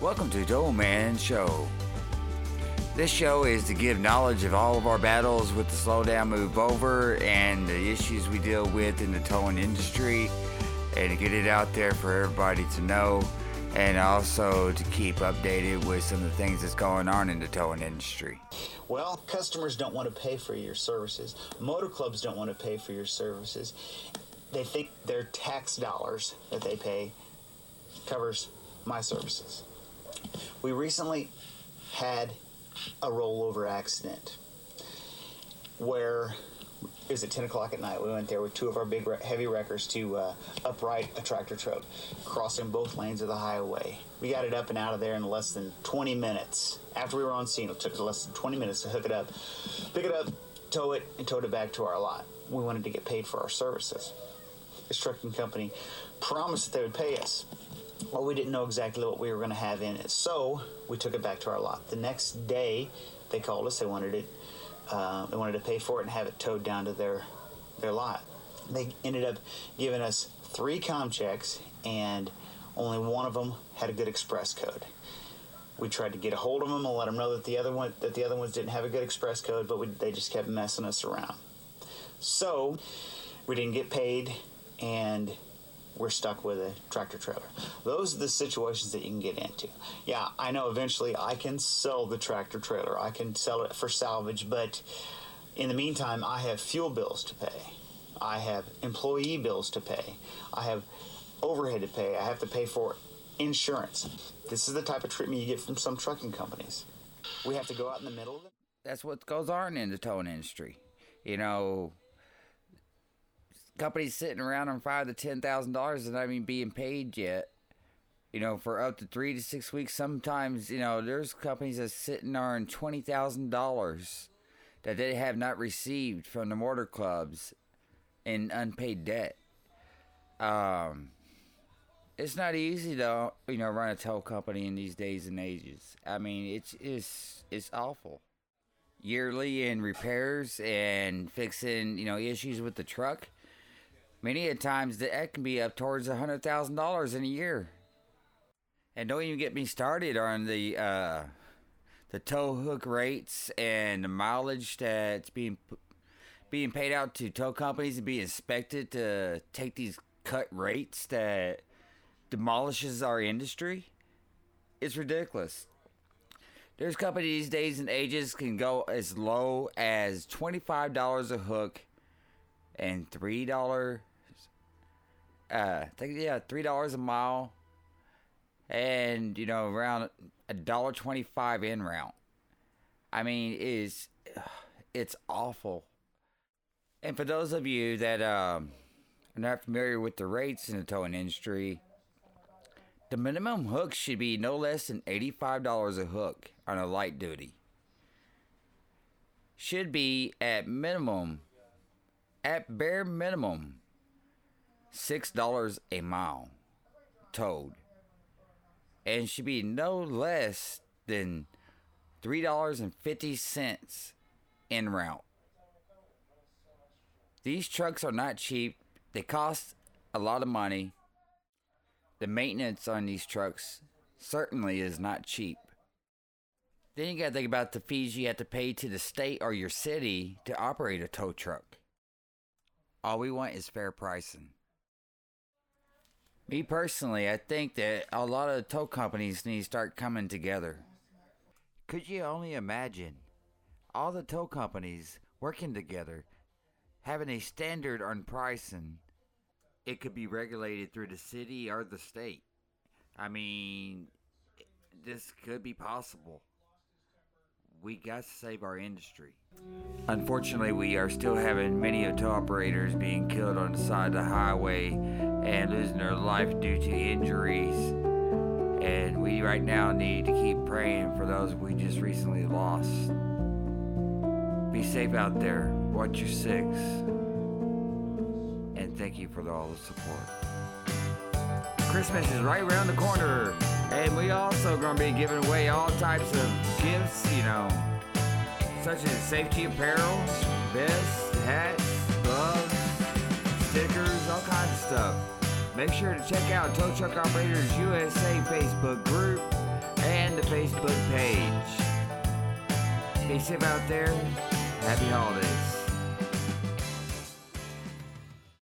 Welcome to Tow Man Show. This show is to give knowledge of all of our battles with the slow down, move over, and the issues we deal with in the towing industry, and to get it out there for everybody to know, and also to keep updated with some of the things that's going on in the towing industry. Well, customers don't want to pay for your services. Motor clubs don't want to pay for your services. They think their tax dollars that they pay covers my services. We recently had a rollover accident where it was at 10 o'clock at night. We went there with two of our big heavy wreckers to uh, upright a tractor trailer, crossing both lanes of the highway. We got it up and out of there in less than 20 minutes. After we were on scene, it took us less than 20 minutes to hook it up, pick it up, tow it, and towed it back to our lot. We wanted to get paid for our services. This trucking company promised that they would pay us. Well, we didn't know exactly what we were going to have in it, so we took it back to our lot. The next day, they called us. They wanted it. Uh, they wanted to pay for it and have it towed down to their their lot. They ended up giving us three Comcheks, and only one of them had a good express code. We tried to get a hold of them and let them know that the other one that the other ones didn't have a good express code, but we, they just kept messing us around. So we didn't get paid, and we're stuck with a tractor trailer. Those are the situations that you can get into. Yeah, I know eventually I can sell the tractor trailer, I can sell it for salvage, but in the meantime, I have fuel bills to pay, I have employee bills to pay, I have overhead to pay, I have to pay for insurance. This is the type of treatment you get from some trucking companies. We have to go out in the middle. That's what goes on in the towing industry. You know, companies sitting around on five to ten thousand dollars and not even being paid yet. You know, for up to three to six weeks. Sometimes, you know, there's companies that sitting on twenty thousand dollars that they have not received from the motor clubs in unpaid debt. Um, it's not easy though, you know, run a tow company in these days and ages. I mean, it's it's it's awful. Yearly in repairs and fixing, you know, issues with the truck Many a times that can be up towards a hundred thousand dollars in a year. And don't even get me started on the uh, the tow hook rates and the mileage that's being being paid out to tow companies and being expected to take these cut rates that demolishes our industry. It's ridiculous. There's companies these days and ages can go as low as twenty five dollars a hook and three dollar uh, I think yeah, three dollars a mile, and you know around a dollar twenty-five in route. I mean, is it's awful. And for those of you that um, are not familiar with the rates in the towing industry, the minimum hook should be no less than eighty-five dollars a hook on a light duty. Should be at minimum, at bare minimum, $6 a mile towed and should be no less than $3.50 en route. These trucks are not cheap. They cost a lot of money. The maintenance on these trucks certainly is not cheap. Then you got to think about the fees you have to pay to the state or your city to operate a tow truck. All we want is fair pricing. Me personally, I think that a lot of tow companies need to start coming together. Could you only imagine all the tow companies working together, having a standard on pricing? It could be regulated through the city or the state. I mean, this could be possible. We got to save our industry. Unfortunately, we are still having many tow operators being killed on the side of the highway and losing their life due to injuries. And we right now need to keep praying for those we just recently lost. Be safe out there. Watch your six. And thank you for all the support. Christmas is right around the corner. And we also to be giving away all types of gifts, you know, such as safety apparel, vests, hats, gloves, stickers, all kinds of stuff. Make sure to check out Tow Truck Operators USA Facebook group and the Facebook page. Stay safe out there. Happy holidays.